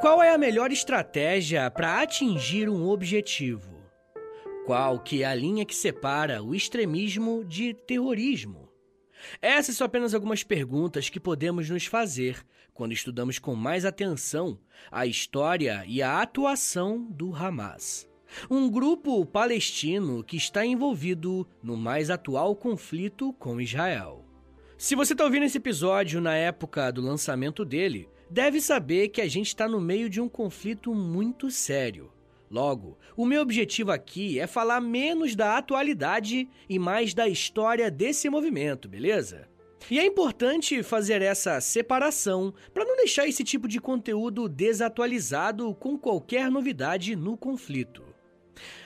Qual é a melhor estratégia para atingir um objetivo? Qual que é a linha que separa o extremismo de terrorismo? Essas são apenas algumas perguntas que podemos nos fazer quando estudamos com mais atenção a história e a atuação do Hamas. Um grupo palestino que está envolvido no mais atual conflito com Israel. Se você está ouvindo esse episódio na época do lançamento dele, deve saber que a gente está no meio de um conflito muito sério. Logo, o meu objetivo aqui é falar menos da atualidade e mais da história desse movimento, beleza? E é importante fazer essa separação para não deixar esse tipo de conteúdo desatualizado com qualquer novidade no conflito.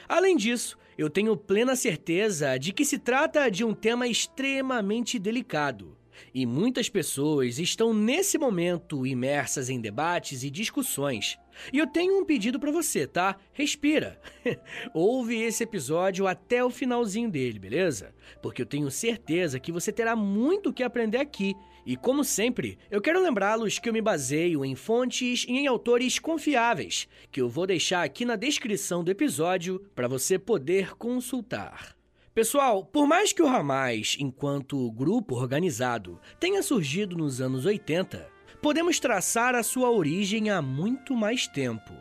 Além disso, eu tenho plena certeza de que se trata de um tema extremamente delicado e muitas pessoas estão nesse momento imersas em debates e discussões. E eu tenho um pedido para você, tá? Respira. Ouve esse episódio até o finalzinho dele, beleza? Porque eu tenho certeza que você terá muito o que aprender aqui. E como sempre, eu quero lembrá-los que eu me baseio em fontes e em autores confiáveis, que eu vou deixar aqui na descrição do episódio para você poder consultar. Pessoal, por mais que o Hamas, enquanto grupo organizado, tenha surgido nos anos 80, podemos traçar a sua origem há muito mais tempo.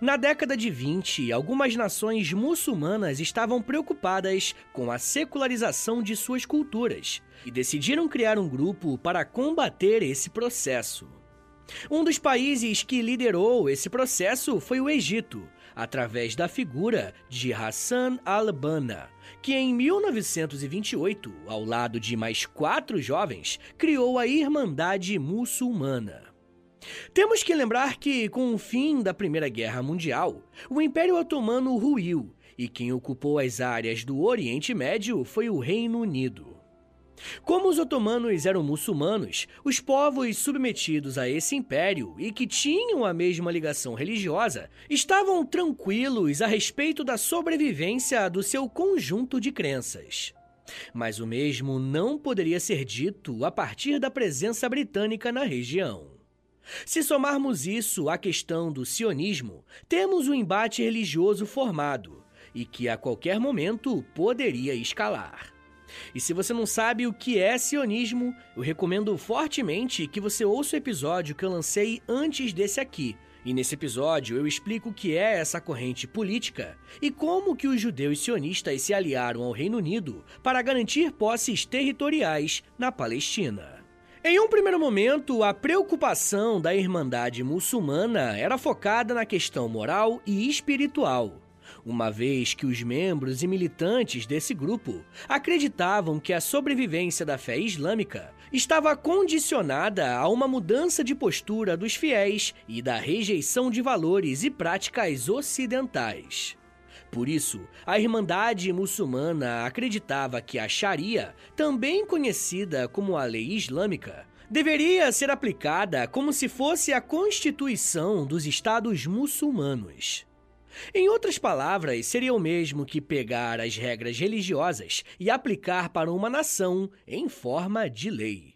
Na década de 20, algumas nações muçulmanas estavam preocupadas com a secularização de suas culturas e decidiram criar um grupo para combater esse processo. Um dos países que liderou esse processo foi o Egito, através da figura de Hassan al-Banna, que em 1928, ao lado de mais quatro jovens, criou a Irmandade Muçulmana. Temos que lembrar que, com o fim da Primeira Guerra Mundial, o Império Otomano ruiu e quem ocupou as áreas do Oriente Médio foi o Reino Unido. Como os otomanos eram muçulmanos, os povos submetidos a esse império e que tinham a mesma ligação religiosa estavam tranquilos a respeito da sobrevivência do seu conjunto de crenças. Mas o mesmo não poderia ser dito a partir da presença britânica na região. Se somarmos isso à questão do sionismo, temos um embate religioso formado e que a qualquer momento poderia escalar. E se você não sabe o que é sionismo, eu recomendo fortemente que você ouça o episódio que eu lancei antes desse aqui. E nesse episódio eu explico o que é essa corrente política e como que os judeus sionistas se aliaram ao Reino Unido para garantir posses territoriais na Palestina. Em um primeiro momento, a preocupação da Irmandade muçulmana era focada na questão moral e espiritual uma vez que os membros e militantes desse grupo acreditavam que a sobrevivência da fé islâmica estava condicionada a uma mudança de postura dos fiéis e da rejeição de valores e práticas ocidentais. Por isso, a Irmandade Muçulmana acreditava que a Sharia, também conhecida como a lei islâmica, deveria ser aplicada como se fosse a constituição dos Estados muçulmanos. Em outras palavras, seria o mesmo que pegar as regras religiosas e aplicar para uma nação em forma de lei.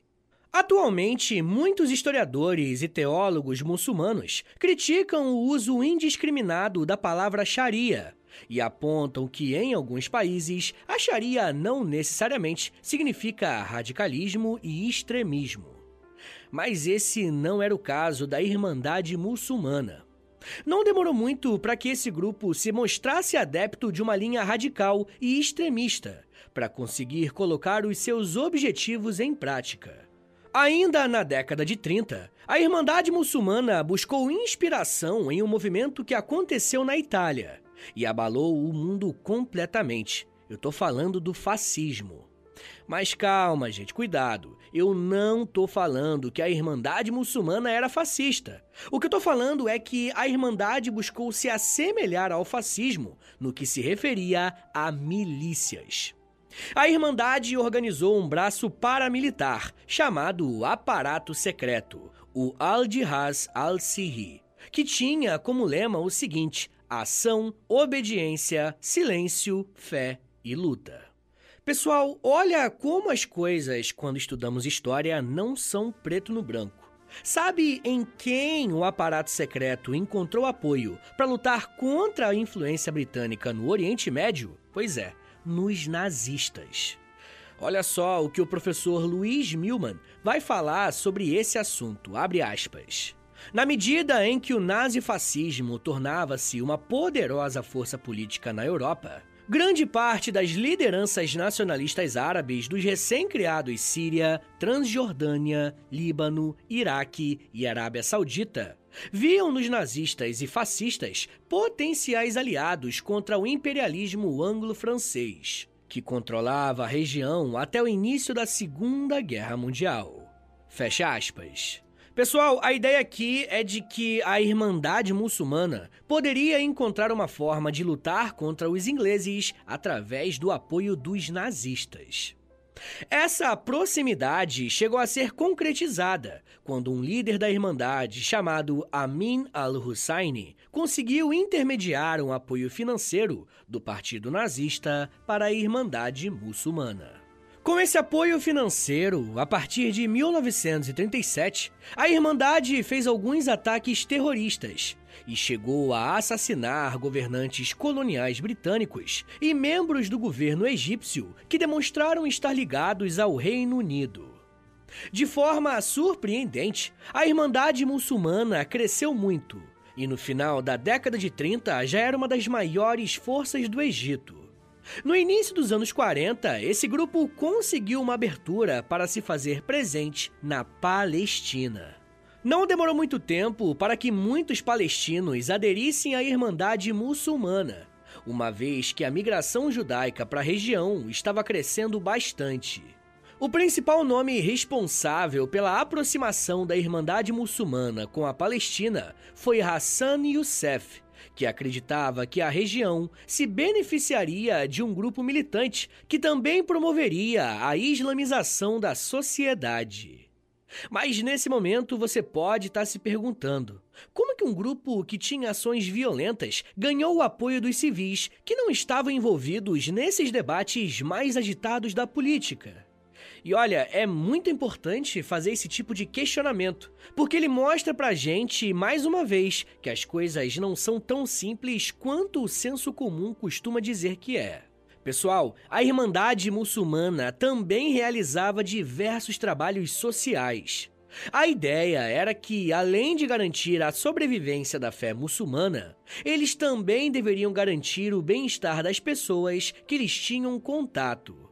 Atualmente, muitos historiadores e teólogos muçulmanos criticam o uso indiscriminado da palavra Sharia e apontam que, em alguns países, a Sharia não necessariamente significa radicalismo e extremismo. Mas esse não era o caso da Irmandade Muçulmana. Não demorou muito para que esse grupo se mostrasse adepto de uma linha radical e extremista para conseguir colocar os seus objetivos em prática. Ainda na década de 30, a Irmandade Muçulmana buscou inspiração em um movimento que aconteceu na Itália e abalou o mundo completamente. Eu estou falando do fascismo. Mas calma, gente, cuidado. Eu não tô falando que a Irmandade Muçulmana era fascista. O que eu tô falando é que a Irmandade buscou se assemelhar ao fascismo no que se referia a milícias. A Irmandade organizou um braço paramilitar chamado Aparato Secreto, o Al-Jihaz Al-Sirri, que tinha como lema o seguinte: ação, obediência, silêncio, fé e luta. Pessoal, olha como as coisas, quando estudamos história, não são preto no branco. Sabe em quem o aparato secreto encontrou apoio para lutar contra a influência britânica no Oriente Médio? Pois é, nos nazistas. Olha só o que o professor Luiz Milman vai falar sobre esse assunto, abre aspas. Na medida em que o nazifascismo tornava-se uma poderosa força política na Europa, Grande parte das lideranças nacionalistas árabes dos recém-criados Síria, Transjordânia, Líbano, Iraque e Arábia Saudita viam nos nazistas e fascistas potenciais aliados contra o imperialismo anglo-francês, que controlava a região até o início da Segunda Guerra Mundial. Fecha aspas. Pessoal, a ideia aqui é de que a Irmandade Muçulmana poderia encontrar uma forma de lutar contra os ingleses através do apoio dos nazistas. Essa proximidade chegou a ser concretizada quando um líder da Irmandade chamado Amin al-Husseini conseguiu intermediar um apoio financeiro do Partido Nazista para a Irmandade Muçulmana. Com esse apoio financeiro, a partir de 1937, a Irmandade fez alguns ataques terroristas e chegou a assassinar governantes coloniais britânicos e membros do governo egípcio que demonstraram estar ligados ao Reino Unido. De forma surpreendente, a Irmandade Muçulmana cresceu muito e no final da década de 30 já era uma das maiores forças do Egito. No início dos anos 40, esse grupo conseguiu uma abertura para se fazer presente na Palestina. Não demorou muito tempo para que muitos palestinos aderissem à Irmandade Muçulmana, uma vez que a migração judaica para a região estava crescendo bastante. O principal nome responsável pela aproximação da Irmandade Muçulmana com a Palestina foi Hassan Youssef, que acreditava que a região se beneficiaria de um grupo militante que também promoveria a islamização da sociedade. Mas nesse momento você pode estar se perguntando: como que um grupo que tinha ações violentas ganhou o apoio dos civis que não estavam envolvidos nesses debates mais agitados da política? E olha, é muito importante fazer esse tipo de questionamento, porque ele mostra pra gente, mais uma vez, que as coisas não são tão simples quanto o senso comum costuma dizer que é. Pessoal, a Irmandade Muçulmana também realizava diversos trabalhos sociais. A ideia era que, além de garantir a sobrevivência da fé muçulmana, eles também deveriam garantir o bem-estar das pessoas que eles tinham contato.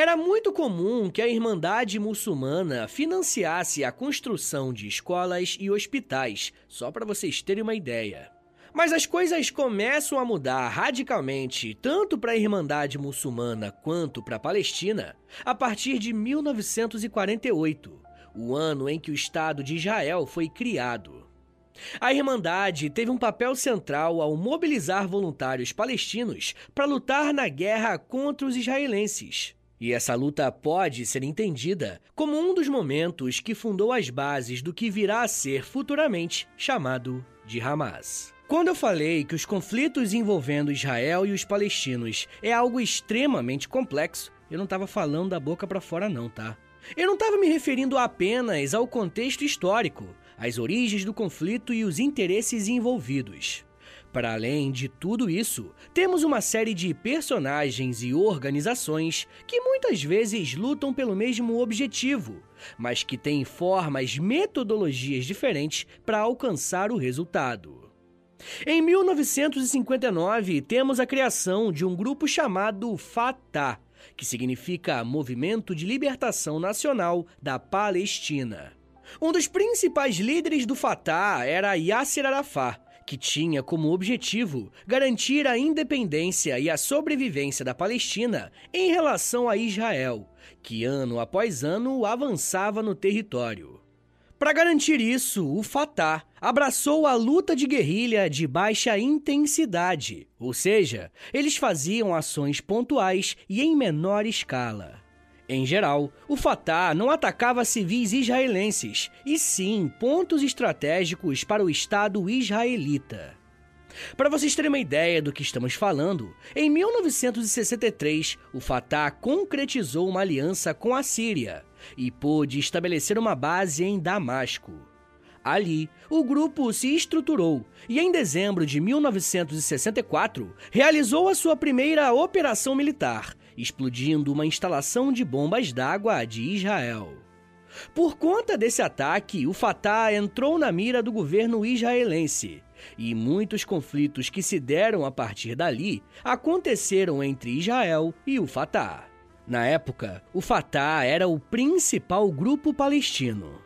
Era muito comum que a Irmandade Muçulmana financiasse a construção de escolas e hospitais, só para vocês terem uma ideia. Mas as coisas começam a mudar radicalmente, tanto para a Irmandade Muçulmana quanto para a Palestina, a partir de 1948, o ano em que o Estado de Israel foi criado. A Irmandade teve um papel central ao mobilizar voluntários palestinos para lutar na guerra contra os israelenses. E essa luta pode ser entendida como um dos momentos que fundou as bases do que virá a ser futuramente chamado de Hamas. Quando eu falei que os conflitos envolvendo Israel e os palestinos é algo extremamente complexo, eu não estava falando da boca para fora não, tá? Eu não estava me referindo apenas ao contexto histórico, às origens do conflito e os interesses envolvidos. Para além de tudo isso, temos uma série de personagens e organizações que muitas vezes lutam pelo mesmo objetivo, mas que têm formas, metodologias diferentes para alcançar o resultado. Em 1959, temos a criação de um grupo chamado Fatah, que significa Movimento de Libertação Nacional da Palestina. Um dos principais líderes do Fatah era Yasser Arafat, que tinha como objetivo garantir a independência e a sobrevivência da Palestina em relação a Israel, que ano após ano avançava no território. Para garantir isso, o Fatah abraçou a luta de guerrilha de baixa intensidade, ou seja, eles faziam ações pontuais e em menor escala. Em geral, o Fatah não atacava civis israelenses, e sim pontos estratégicos para o Estado israelita. Para vocês terem uma ideia do que estamos falando, em 1963, o Fatah concretizou uma aliança com a Síria e pôde estabelecer uma base em Damasco. Ali, o grupo se estruturou e, em dezembro de 1964, realizou a sua primeira operação militar, explodindo uma instalação de bombas d'água de Israel. Por conta desse ataque, o Fatah entrou na mira do governo israelense, e muitos conflitos que se deram a partir dali aconteceram entre Israel e o Fatah. Na época, o Fatah era o principal grupo palestino.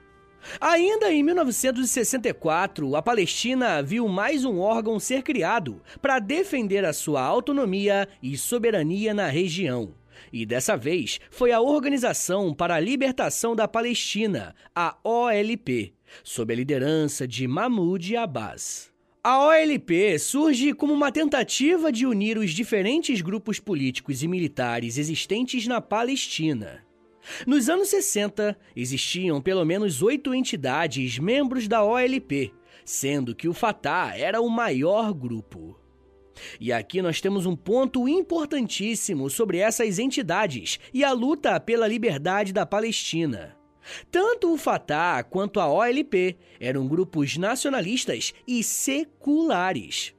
Ainda em 1964, a Palestina viu mais um órgão ser criado para defender a sua autonomia e soberania na região. E dessa vez foi a Organização para a Libertação da Palestina, a OLP, sob a liderança de Mahmoud Abbas. A OLP surge como uma tentativa de unir os diferentes grupos políticos e militares existentes na Palestina. Nos anos 60, existiam pelo menos oito entidades membros da OLP, sendo que o Fatah era o maior grupo. E aqui nós temos um ponto importantíssimo sobre essas entidades e a luta pela liberdade da Palestina. Tanto o Fatah quanto a OLP eram grupos nacionalistas e seculares.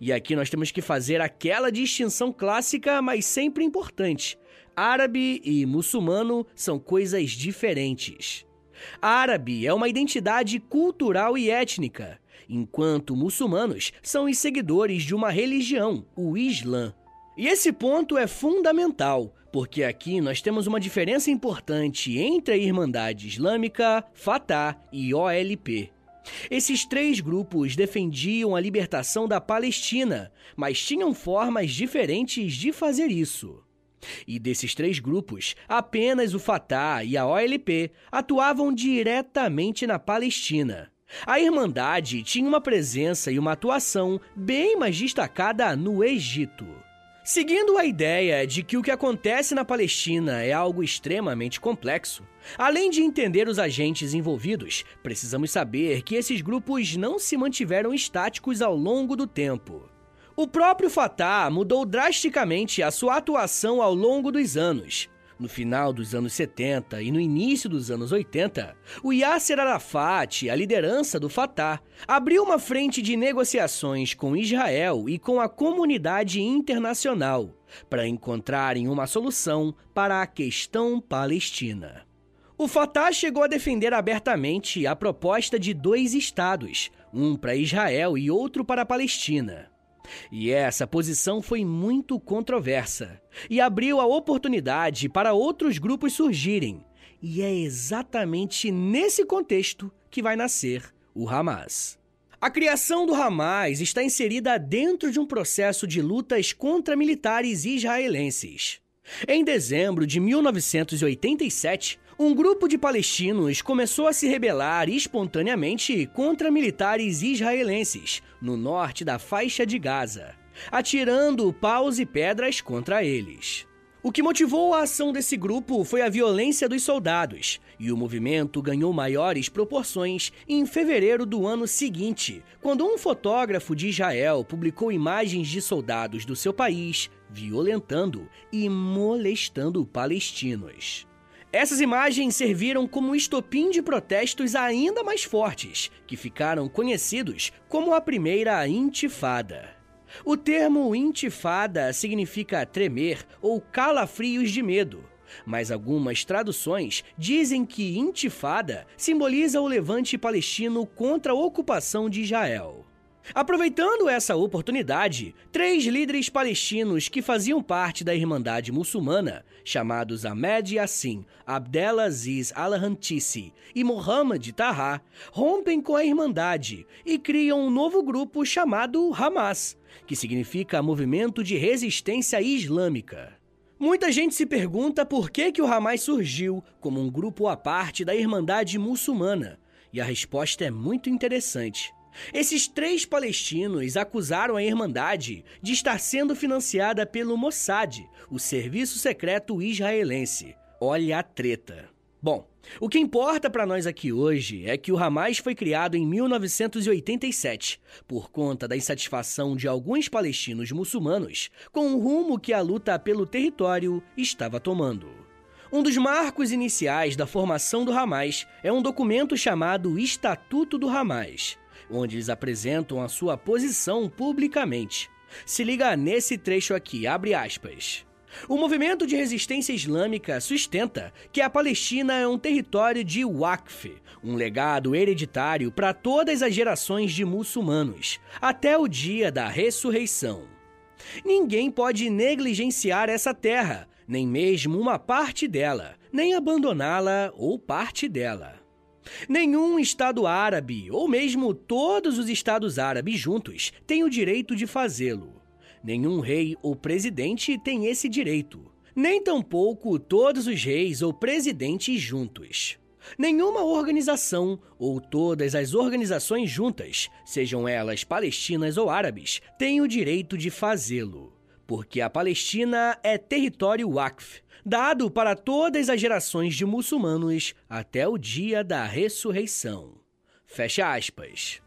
E aqui nós temos que fazer aquela distinção clássica, mas sempre importante. Árabe e muçulmano são coisas diferentes. Árabe é uma identidade cultural e étnica, enquanto muçulmanos são os seguidores de uma religião, o Islã. E esse ponto é fundamental, porque aqui nós temos uma diferença importante entre a Irmandade Islâmica, Fatah e OLP. Esses três grupos defendiam a libertação da Palestina, mas tinham formas diferentes de fazer isso. E desses três grupos, apenas o Fatah e a OLP atuavam diretamente na Palestina. A Irmandade tinha uma presença e uma atuação bem mais destacada no Egito. Seguindo a ideia de que o que acontece na Palestina é algo extremamente complexo, além de entender os agentes envolvidos, precisamos saber que esses grupos não se mantiveram estáticos ao longo do tempo. O próprio Fatah mudou drasticamente a sua atuação ao longo dos anos. No final dos anos 70 e no início dos anos 80, o Yasser Arafat, a liderança do Fatah, abriu uma frente de negociações com Israel e com a comunidade internacional para encontrarem uma solução para a questão palestina. O Fatah chegou a defender abertamente a proposta de dois estados, um para Israel e outro para a Palestina. E essa posição foi muito controversa e abriu a oportunidade para outros grupos surgirem. E é exatamente nesse contexto que vai nascer o Hamas. A criação do Hamas está inserida dentro de um processo de lutas contra militares israelenses. Em dezembro de 1987, um grupo de palestinos começou a se rebelar espontaneamente contra militares israelenses no norte da faixa de Gaza, atirando paus e pedras contra eles. O que motivou a ação desse grupo foi a violência dos soldados, e o movimento ganhou maiores proporções em fevereiro do ano seguinte, quando um fotógrafo de Israel publicou imagens de soldados do seu país violentando e molestando palestinos. Essas imagens serviram como estopim de protestos ainda mais fortes, que ficaram conhecidos como a primeira Intifada. O termo intifada significa tremer ou calafrios de medo, mas algumas traduções dizem que intifada simboliza o levante palestino contra a ocupação de Israel. Aproveitando essa oportunidade, três líderes palestinos que faziam parte da Irmandade Muçulmana, chamados Ahmed Yassin, Abdelaziz Al-Rantisi e Mohammed Taha, rompem com a Irmandade e criam um novo grupo chamado Hamas, que significa Movimento de Resistência Islâmica. Muita gente se pergunta por que, que o Hamas surgiu como um grupo à parte da Irmandade Muçulmana, e a resposta é muito interessante. Esses três palestinos acusaram a Irmandade de estar sendo financiada pelo Mossad, o serviço secreto israelense. Olha a treta. Bom, o que importa para nós aqui hoje é que o Hamas foi criado em 1987 por conta da insatisfação de alguns palestinos muçulmanos com o rumo que a luta pelo território estava tomando. Um dos marcos iniciais da formação do Hamas é um documento chamado Estatuto do Hamas, onde eles apresentam a sua posição publicamente. Se liga nesse trecho aqui, abre aspas. O movimento de resistência islâmica sustenta que a Palestina é um território de Waqf, um legado hereditário para todas as gerações de muçulmanos, até o dia da ressurreição. Ninguém pode negligenciar essa terra, nem mesmo uma parte dela, nem abandoná-la ou parte dela. Nenhum Estado árabe, ou mesmo todos os Estados árabes juntos, tem o direito de fazê-lo. Nenhum rei ou presidente tem esse direito. Nem tampouco todos os reis ou presidentes juntos. Nenhuma organização ou todas as organizações juntas, sejam elas palestinas ou árabes, têm o direito de fazê-lo, porque a Palestina é território Waqf, dado para todas as gerações de muçulmanos até o dia da ressurreição. Fecha aspas.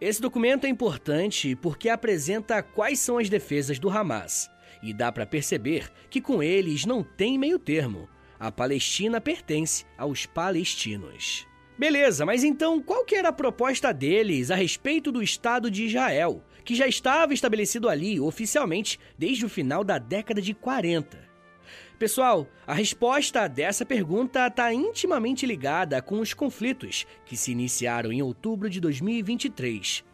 Esse documento é importante porque apresenta quais são as defesas do Hamas, e dá para perceber que com eles não tem meio termo. A Palestina pertence aos palestinos. Beleza, mas então qual que era a proposta deles a respeito do Estado de Israel, que já estava estabelecido ali oficialmente desde o final da década de 40? Pessoal, a resposta dessa pergunta está intimamente ligada com os conflitos que se iniciaram em outubro de 2023.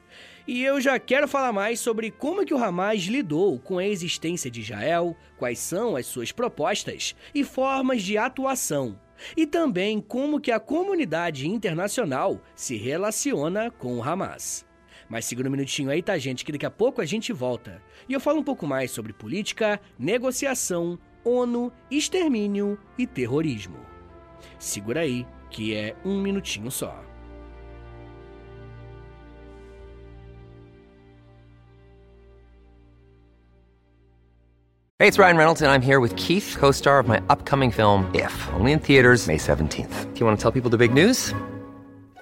E eu já quero falar mais sobre como que o Hamas lidou com a existência de Israel, quais são as suas propostas e formas de atuação, e também como que a comunidade internacional se relaciona com o Hamas. Mas segura um minutinho aí, tá, gente, que daqui a pouco a gente volta. E eu falo um pouco mais sobre política, negociação, ONU, extermínio e terrorismo. Segura aí, que é um minutinho só. Hey, it's Ryan Reynolds, and I'm here with Keith, co star of my upcoming film, If, only in theaters, May 17th. Do you want to tell people the big news?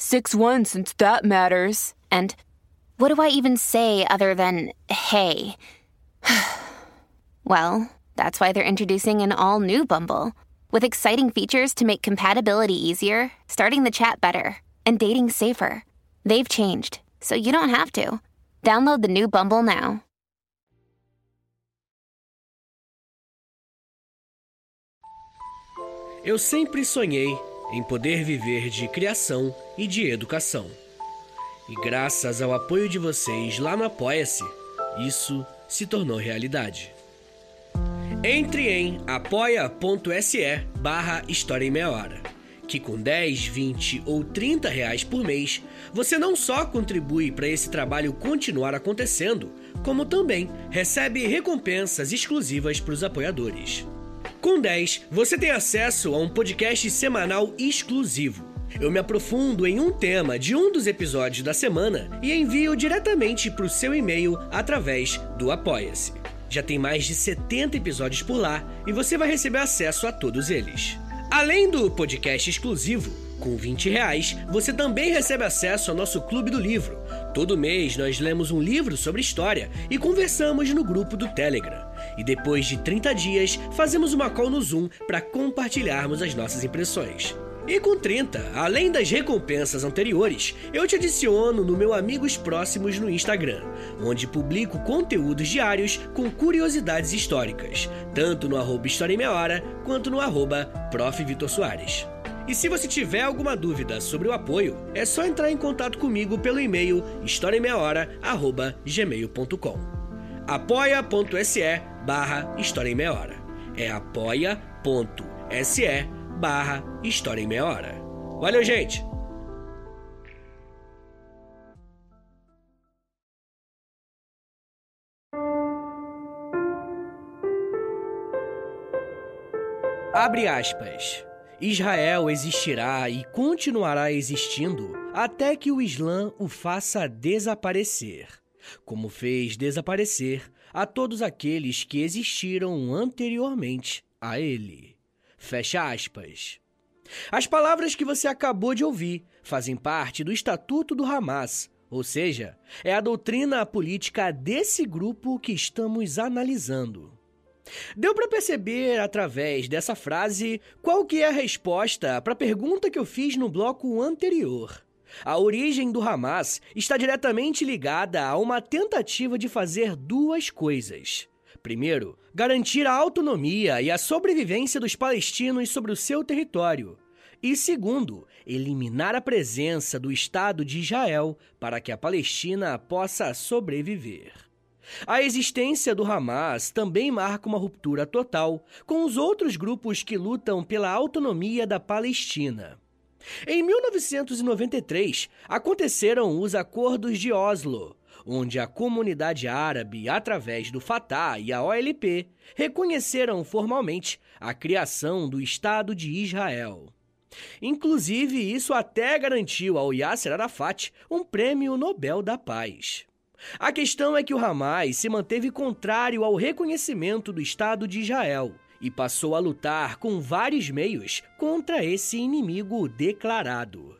6 1 since that matters. And what do I even say other than hey? well, that's why they're introducing an all new Bumble with exciting features to make compatibility easier, starting the chat better, and dating safer. They've changed, so you don't have to. Download the new Bumble now. Eu sempre sonhei em poder viver de criação e de educação. E graças ao apoio de vocês lá no Apoia-se, isso se tornou realidade. Entre em apoia.se barra História em Meia Hora, que com 10, 20 ou 30 reais por mês, você não só contribui para esse trabalho continuar acontecendo, como também recebe recompensas exclusivas para os apoiadores. Com 10, você tem acesso a um podcast semanal exclusivo. Eu me aprofundo em um tema de um dos episódios da semana e envio diretamente para o seu e-mail através do Apoia-se. Já tem mais de 70 episódios por lá e você vai receber acesso a todos eles. Além do podcast exclusivo, com 20 reais, você também recebe acesso ao nosso Clube do Livro, Todo mês nós lemos um livro sobre história e conversamos no grupo do Telegram. E depois de 30 dias, fazemos uma call no Zoom para compartilharmos as nossas impressões. E com 30, além das recompensas anteriores, eu te adiciono no meu Amigos Próximos no Instagram, onde publico conteúdos diários com curiosidades históricas, tanto no arroba História em Meia Hora, quanto no arroba Prof. Vitor Soares. E se você tiver alguma dúvida sobre o apoio, é só entrar em contato comigo pelo e-mail historiaemmeiahora.gmail.com apoia.se barra História em Meia Hora. É apoia.se barra História em Meia Hora. Valeu, gente! Abre aspas. Israel existirá e continuará existindo até que o Islã o faça desaparecer, como fez desaparecer a todos aqueles que existiram anteriormente a ele. Fecha aspas. As palavras que você acabou de ouvir fazem parte do Estatuto do Hamas, ou seja, é a doutrina política desse grupo que estamos analisando. Deu para perceber através dessa frase qual que é a resposta para a pergunta que eu fiz no bloco anterior. A origem do Hamas está diretamente ligada a uma tentativa de fazer duas coisas. Primeiro, garantir a autonomia e a sobrevivência dos palestinos sobre o seu território. E segundo, eliminar a presença do Estado de Israel para que a Palestina possa sobreviver. A existência do Hamas também marca uma ruptura total com os outros grupos que lutam pela autonomia da Palestina. Em 1993, aconteceram os Acordos de Oslo, onde a comunidade árabe, através do Fatah e a OLP, reconheceram formalmente a criação do Estado de Israel. Inclusive, isso até garantiu ao Yasser Arafat um prêmio Nobel da Paz. A questão é que o Hamas se manteve contrário ao reconhecimento do Estado de Israel e passou a lutar com vários meios contra esse inimigo declarado.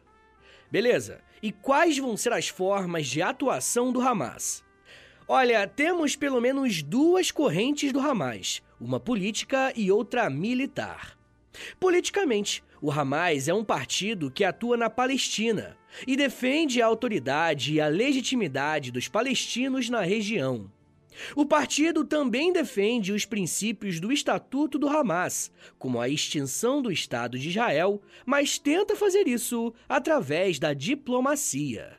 Beleza, e quais vão ser as formas de atuação do Hamas? Olha, temos pelo menos duas correntes do Hamas, uma política e outra militar. Politicamente, o Hamas é um partido que atua na Palestina e defende a autoridade e a legitimidade dos palestinos na região. O partido também defende os princípios do Estatuto do Hamas, como a extinção do Estado de Israel, mas tenta fazer isso através da diplomacia.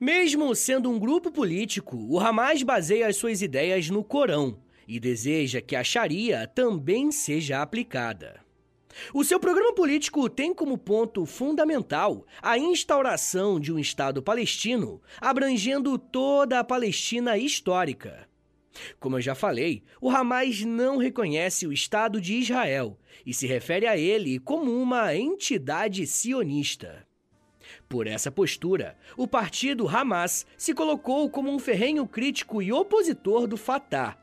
Mesmo sendo um grupo político, o Hamas baseia as suas ideias no Corão e deseja que a Sharia também seja aplicada. O seu programa político tem como ponto fundamental a instauração de um Estado palestino abrangendo toda a Palestina histórica. Como eu já falei, o Hamas não reconhece o Estado de Israel e se refere a ele como uma entidade sionista. Por essa postura, o partido Hamas se colocou como um ferrenho crítico e opositor do Fatah.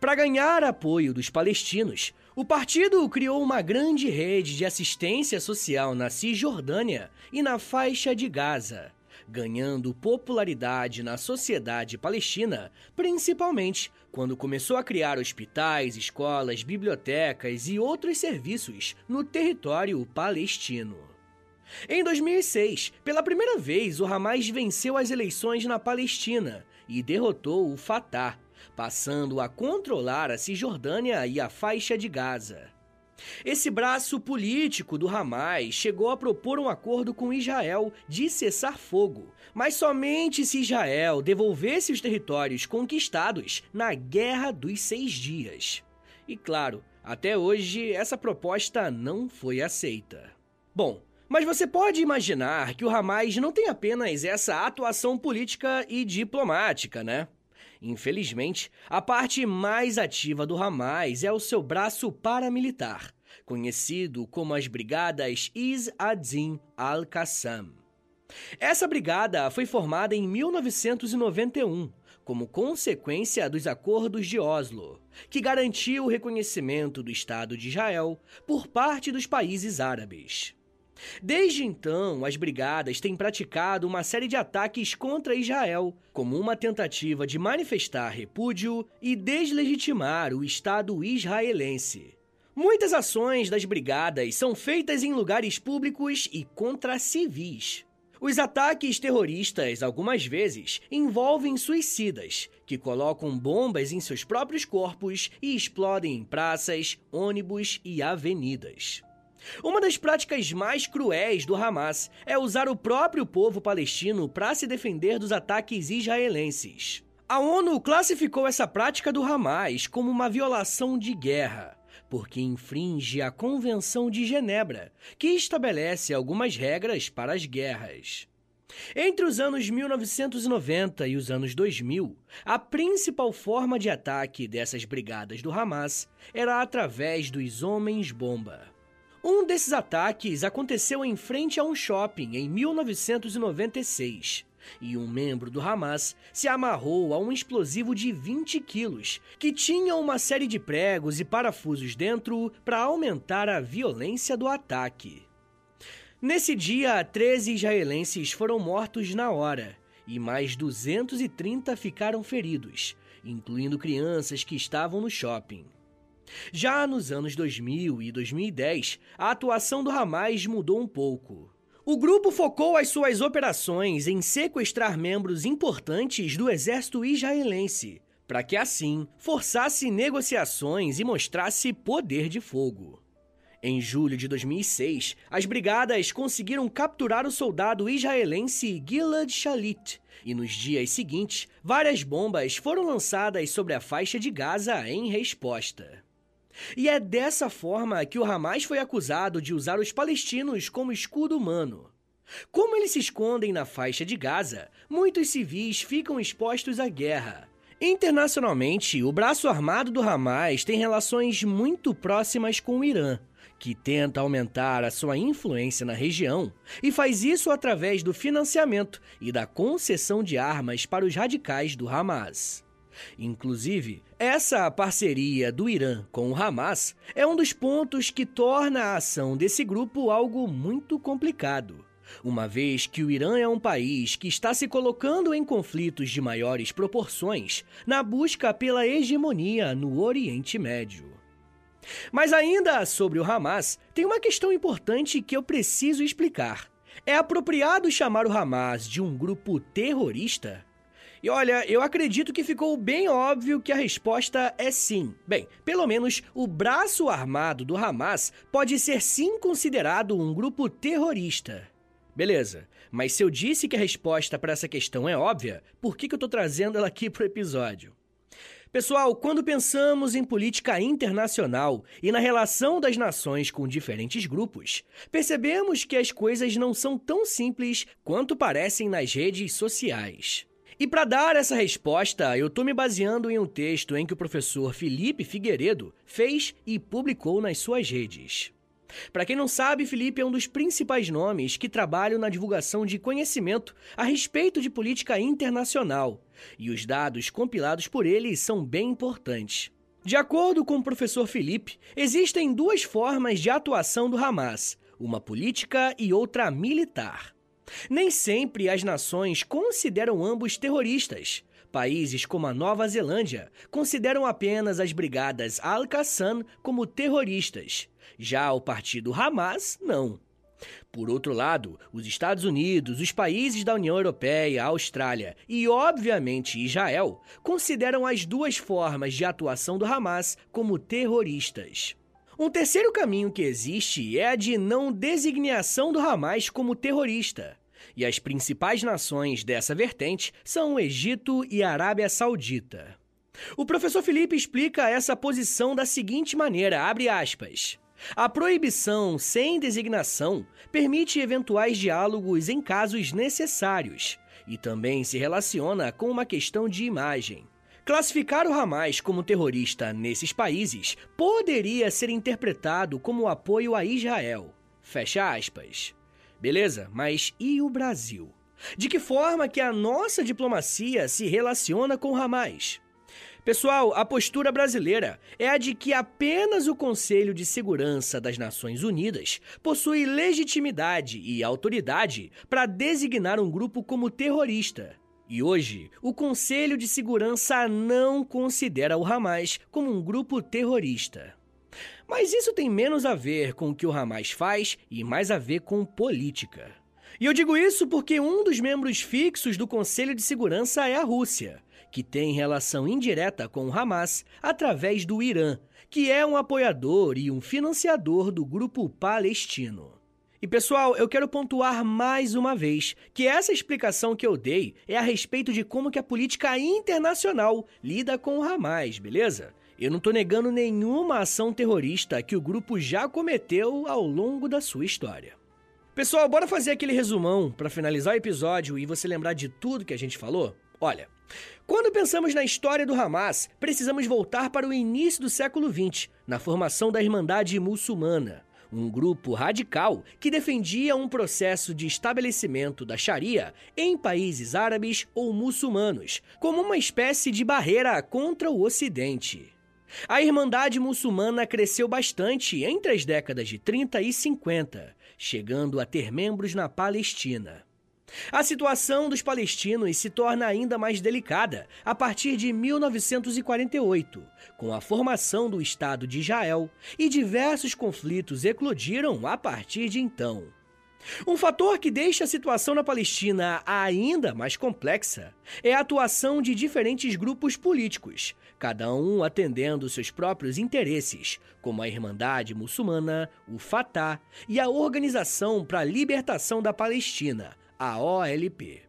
Para ganhar apoio dos palestinos, o partido criou uma grande rede de assistência social na Cisjordânia e na faixa de Gaza, ganhando popularidade na sociedade palestina, principalmente quando começou a criar hospitais, escolas, bibliotecas e outros serviços no território palestino. Em 2006, pela primeira vez, o Hamas venceu as eleições na Palestina e derrotou o Fatah, passando a controlar a Cisjordânia e a faixa de Gaza. Esse braço político do Hamas chegou a propor um acordo com Israel de cessar fogo, mas somente se Israel devolvesse os territórios conquistados na Guerra dos Seis Dias. E claro, até hoje essa proposta não foi aceita. Bom, mas você pode imaginar que o Hamas não tem apenas essa atuação política e diplomática, né? Infelizmente, a parte mais ativa do Hamas é o seu braço paramilitar, conhecido como as Brigadas Is Adin al-Qassam. Essa brigada foi formada em 1991 como consequência dos acordos de Oslo, que garantiu o reconhecimento do Estado de Israel por parte dos países árabes. Desde então, as brigadas têm praticado uma série de ataques contra Israel, como uma tentativa de manifestar repúdio e deslegitimar o Estado israelense. Muitas ações das brigadas são feitas em lugares públicos e contra civis. Os ataques terroristas, algumas vezes, envolvem suicidas, que colocam bombas em seus próprios corpos e explodem em praças, ônibus e avenidas. Uma das práticas mais cruéis do Hamas é usar o próprio povo palestino para se defender dos ataques israelenses. A ONU classificou essa prática do Hamas como uma violação de guerra, porque infringe a Convenção de Genebra, que estabelece algumas regras para as guerras. Entre os anos 1990 e os anos 2000, a principal forma de ataque dessas brigadas do Hamas era através dos homens-bomba. Um desses ataques aconteceu em frente a um shopping em 1996 e um membro do Hamas se amarrou a um explosivo de 20 quilos que tinha uma série de pregos e parafusos dentro para aumentar a violência do ataque. Nesse dia, 13 israelenses foram mortos na hora e mais 230 ficaram feridos, incluindo crianças que estavam no shopping. Já nos anos 2000 e 2010, a atuação do Hamas mudou um pouco. O grupo focou as suas operações em sequestrar membros importantes do exército israelense, para que assim forçasse negociações e mostrasse poder de fogo. Em julho de 2006, as brigadas conseguiram capturar o soldado israelense Gilad Shalit, e nos dias seguintes, várias bombas foram lançadas sobre a faixa de Gaza em resposta. E é dessa forma que o Hamas foi acusado de usar os palestinos como escudo humano. Como eles se escondem na faixa de Gaza, muitos civis ficam expostos à guerra. Internacionalmente, o braço armado do Hamas tem relações muito próximas com o Irã, que tenta aumentar a sua influência na região e faz isso através do financiamento e da concessão de armas para os radicais do Hamas. Inclusive, essa parceria do Irã com o Hamas é um dos pontos que torna a ação desse grupo algo muito complicado. Uma vez que o Irã é um país que está se colocando em conflitos de maiores proporções na busca pela hegemonia no Oriente Médio. Mas ainda sobre o Hamas, tem uma questão importante que eu preciso explicar. É apropriado chamar o Hamas de um grupo terrorista? E olha, eu acredito que ficou bem óbvio que a resposta é sim. Bem, pelo menos o braço armado do Hamas pode ser sim considerado um grupo terrorista. Beleza, mas se eu disse que a resposta para essa questão é óbvia, por que, que eu estou trazendo ela aqui para o episódio? Pessoal, quando pensamos em política internacional e na relação das nações com diferentes grupos, percebemos que as coisas não são tão simples quanto parecem nas redes sociais. E para dar essa resposta, eu estou me baseando em um texto em que o professor Felipe Figueiredo fez e publicou nas suas redes. Para quem não sabe, Felipe é um dos principais nomes que trabalham na divulgação de conhecimento a respeito de política internacional, e os dados compilados por ele são bem importantes. De acordo com o professor Felipe, existem duas formas de atuação do Hamas, uma política e outra militar. Nem sempre as nações consideram ambos terroristas. Países como a Nova Zelândia consideram apenas as brigadas Al-Qassam como terroristas. Já o partido Hamas, não. Por outro lado, os Estados Unidos, os países da União Europeia, a Austrália e, obviamente, Israel consideram as duas formas de atuação do Hamas como terroristas. Um terceiro caminho que existe é a de não designação do Hamas como terrorista. E as principais nações dessa vertente são o Egito e a Arábia Saudita. O professor Felipe explica essa posição da seguinte maneira, abre aspas. A proibição sem designação permite eventuais diálogos em casos necessários e também se relaciona com uma questão de imagem. Classificar o Hamas como terrorista nesses países poderia ser interpretado como apoio a Israel. Fecha aspas. Beleza, mas e o Brasil? De que forma que a nossa diplomacia se relaciona com o Hamas? Pessoal, a postura brasileira é a de que apenas o Conselho de Segurança das Nações Unidas possui legitimidade e autoridade para designar um grupo como terrorista. E hoje, o Conselho de Segurança não considera o Hamas como um grupo terrorista. Mas isso tem menos a ver com o que o Hamas faz e mais a ver com política. E eu digo isso porque um dos membros fixos do Conselho de Segurança é a Rússia que tem relação indireta com o Hamas através do Irã, que é um apoiador e um financiador do grupo palestino. E pessoal, eu quero pontuar mais uma vez que essa explicação que eu dei é a respeito de como que a política internacional lida com o Hamas, beleza? Eu não estou negando nenhuma ação terrorista que o grupo já cometeu ao longo da sua história. Pessoal, bora fazer aquele resumão para finalizar o episódio e você lembrar de tudo que a gente falou? Olha, quando pensamos na história do Hamas, precisamos voltar para o início do século XX, na formação da Irmandade Muçulmana, um grupo radical que defendia um processo de estabelecimento da Sharia em países árabes ou muçulmanos, como uma espécie de barreira contra o Ocidente. A Irmandade Muçulmana cresceu bastante entre as décadas de 30 e 50, chegando a ter membros na Palestina. A situação dos palestinos se torna ainda mais delicada a partir de 1948, com a formação do Estado de Israel, e diversos conflitos eclodiram a partir de então. Um fator que deixa a situação na Palestina ainda mais complexa é a atuação de diferentes grupos políticos, cada um atendendo seus próprios interesses, como a Irmandade Muçulmana, o Fatah e a Organização para a Libertação da Palestina, a OLP.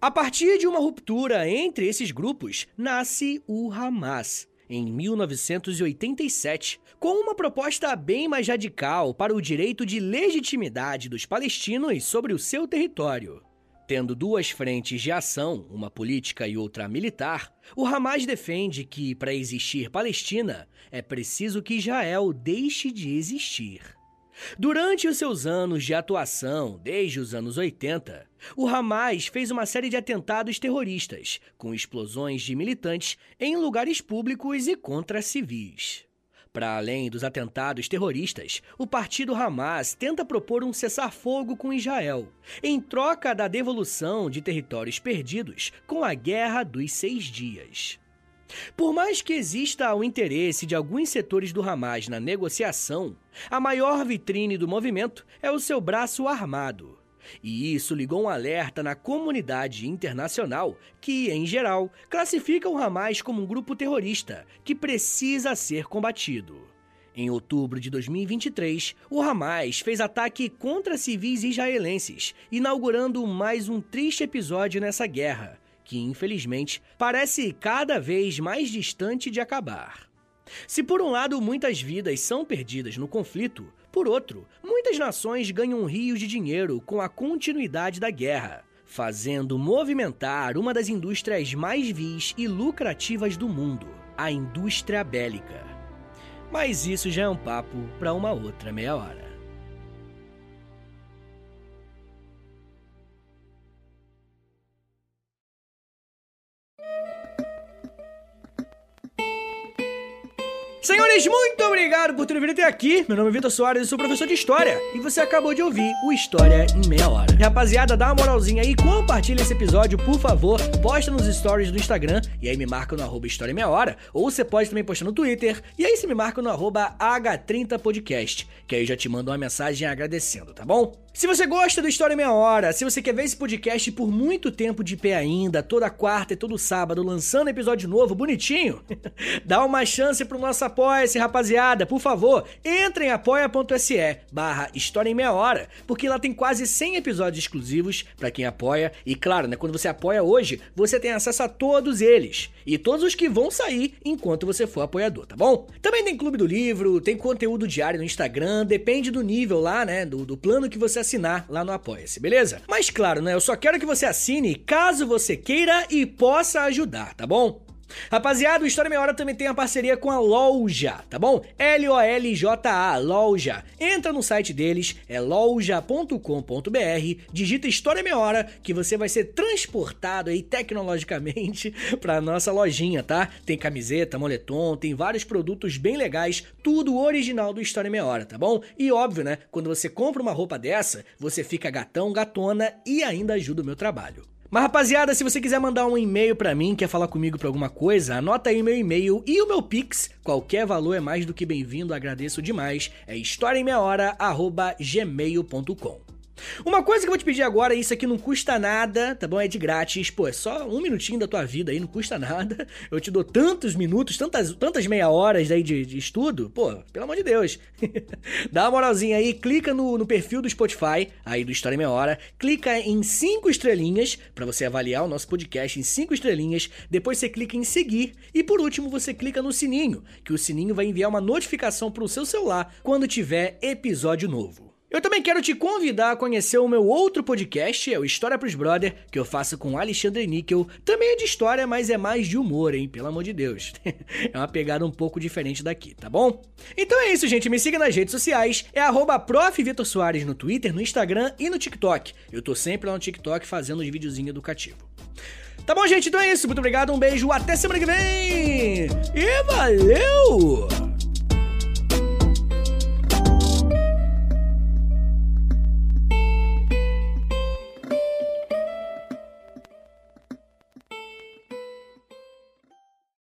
A partir de uma ruptura entre esses grupos, nasce o Hamas, em 1987, com uma proposta bem mais radical para o direito de legitimidade dos palestinos sobre o seu território. Tendo duas frentes de ação, uma política e outra militar, o Hamas defende que, para existir Palestina, é preciso que Israel deixe de existir. Durante os seus anos de atuação, desde os anos 80, o Hamas fez uma série de atentados terroristas, com explosões de militantes em lugares públicos e contra civis. Para além dos atentados terroristas, o partido Hamas tenta propor um cessar-fogo com Israel, em troca da devolução de territórios perdidos com a Guerra dos Seis Dias. Por mais que exista o interesse de alguns setores do Hamas na negociação, a maior vitrine do movimento é o seu braço armado. E isso ligou um alerta na comunidade internacional que, em geral, classifica o Hamas como um grupo terrorista que precisa ser combatido. Em outubro de 2023, o Hamas fez ataque contra civis israelenses, inaugurando mais um triste episódio nessa guerra, que infelizmente parece cada vez mais distante de acabar. Se por um lado muitas vidas são perdidas no conflito, por outro, muitas nações ganham rios de dinheiro com a continuidade da guerra, fazendo movimentar uma das indústrias mais vis e lucrativas do mundo, a indústria bélica. Mas isso já é um papo para uma outra meia hora. Senhores, muito obrigado por terem vindo até aqui. Meu nome é Vitor Soares, eu sou professor de História. E você acabou de ouvir o História em Meia Hora. Rapaziada, dá uma moralzinha aí, compartilha esse episódio, por favor. Posta nos stories do Instagram e aí me marca no arroba História em Meia Hora. Ou você pode também postar no Twitter e aí você me marca no arroba H30podcast, que aí eu já te mando uma mensagem agradecendo, tá bom? Se você gosta do História em Meia Hora, se você quer ver esse podcast por muito tempo de pé ainda, toda quarta e todo sábado, lançando episódio novo, bonitinho, dá uma chance pro nosso apoia-se, rapaziada. Por favor, entre em apoia.se barra História em Meia Hora, porque lá tem quase 100 episódios exclusivos para quem apoia. E claro, né, quando você apoia hoje, você tem acesso a todos eles. E todos os que vão sair enquanto você for apoiador, tá bom? Também tem Clube do Livro, tem conteúdo diário no Instagram, depende do nível lá, né, do, do plano que você assinar lá no Apoia-se, beleza? Mas claro, né, eu só quero que você assine caso você queira e possa ajudar, tá bom? Rapaziada, o História Meia Hora também tem a parceria com a Loja, tá bom? L-O-L-J-A, Loja. Entra no site deles, é loja.com.br, digita História Meia Hora, que você vai ser transportado aí tecnologicamente pra nossa lojinha, tá? Tem camiseta, moletom, tem vários produtos bem legais, tudo original do História Meia Hora, tá bom? E óbvio, né? Quando você compra uma roupa dessa, você fica gatão, gatona e ainda ajuda o meu trabalho. Mas rapaziada, se você quiser mandar um e-mail para mim, quer falar comigo pra alguma coisa, anota aí meu e-mail e o meu Pix. Qualquer valor é mais do que bem-vindo, agradeço demais. É historiaemmeiahora@gmail.com. Uma coisa que eu vou te pedir agora, isso aqui não custa nada, tá bom? É de grátis. Pô, é só um minutinho da tua vida aí, não custa nada. Eu te dou tantos minutos, tantas, tantas meia horas aí de, de estudo. Pô, pelo amor de Deus. Dá uma moralzinha aí, clica no, no perfil do Spotify, aí do História Meia Hora, clica em cinco estrelinhas para você avaliar o nosso podcast em cinco estrelinhas. Depois você clica em seguir e por último você clica no sininho, que o sininho vai enviar uma notificação pro seu celular quando tiver episódio novo. Eu também quero te convidar a conhecer o meu outro podcast, é o História pros Brother, que eu faço com Alexandre Níquel. Também é de história, mas é mais de humor, hein? Pelo amor de Deus. é uma pegada um pouco diferente daqui, tá bom? Então é isso, gente. Me siga nas redes sociais. É arroba no Twitter, no Instagram e no TikTok. Eu tô sempre lá no TikTok fazendo os videozinhos educativos. Tá bom, gente? Então é isso. Muito obrigado, um beijo, até semana que vem! E valeu!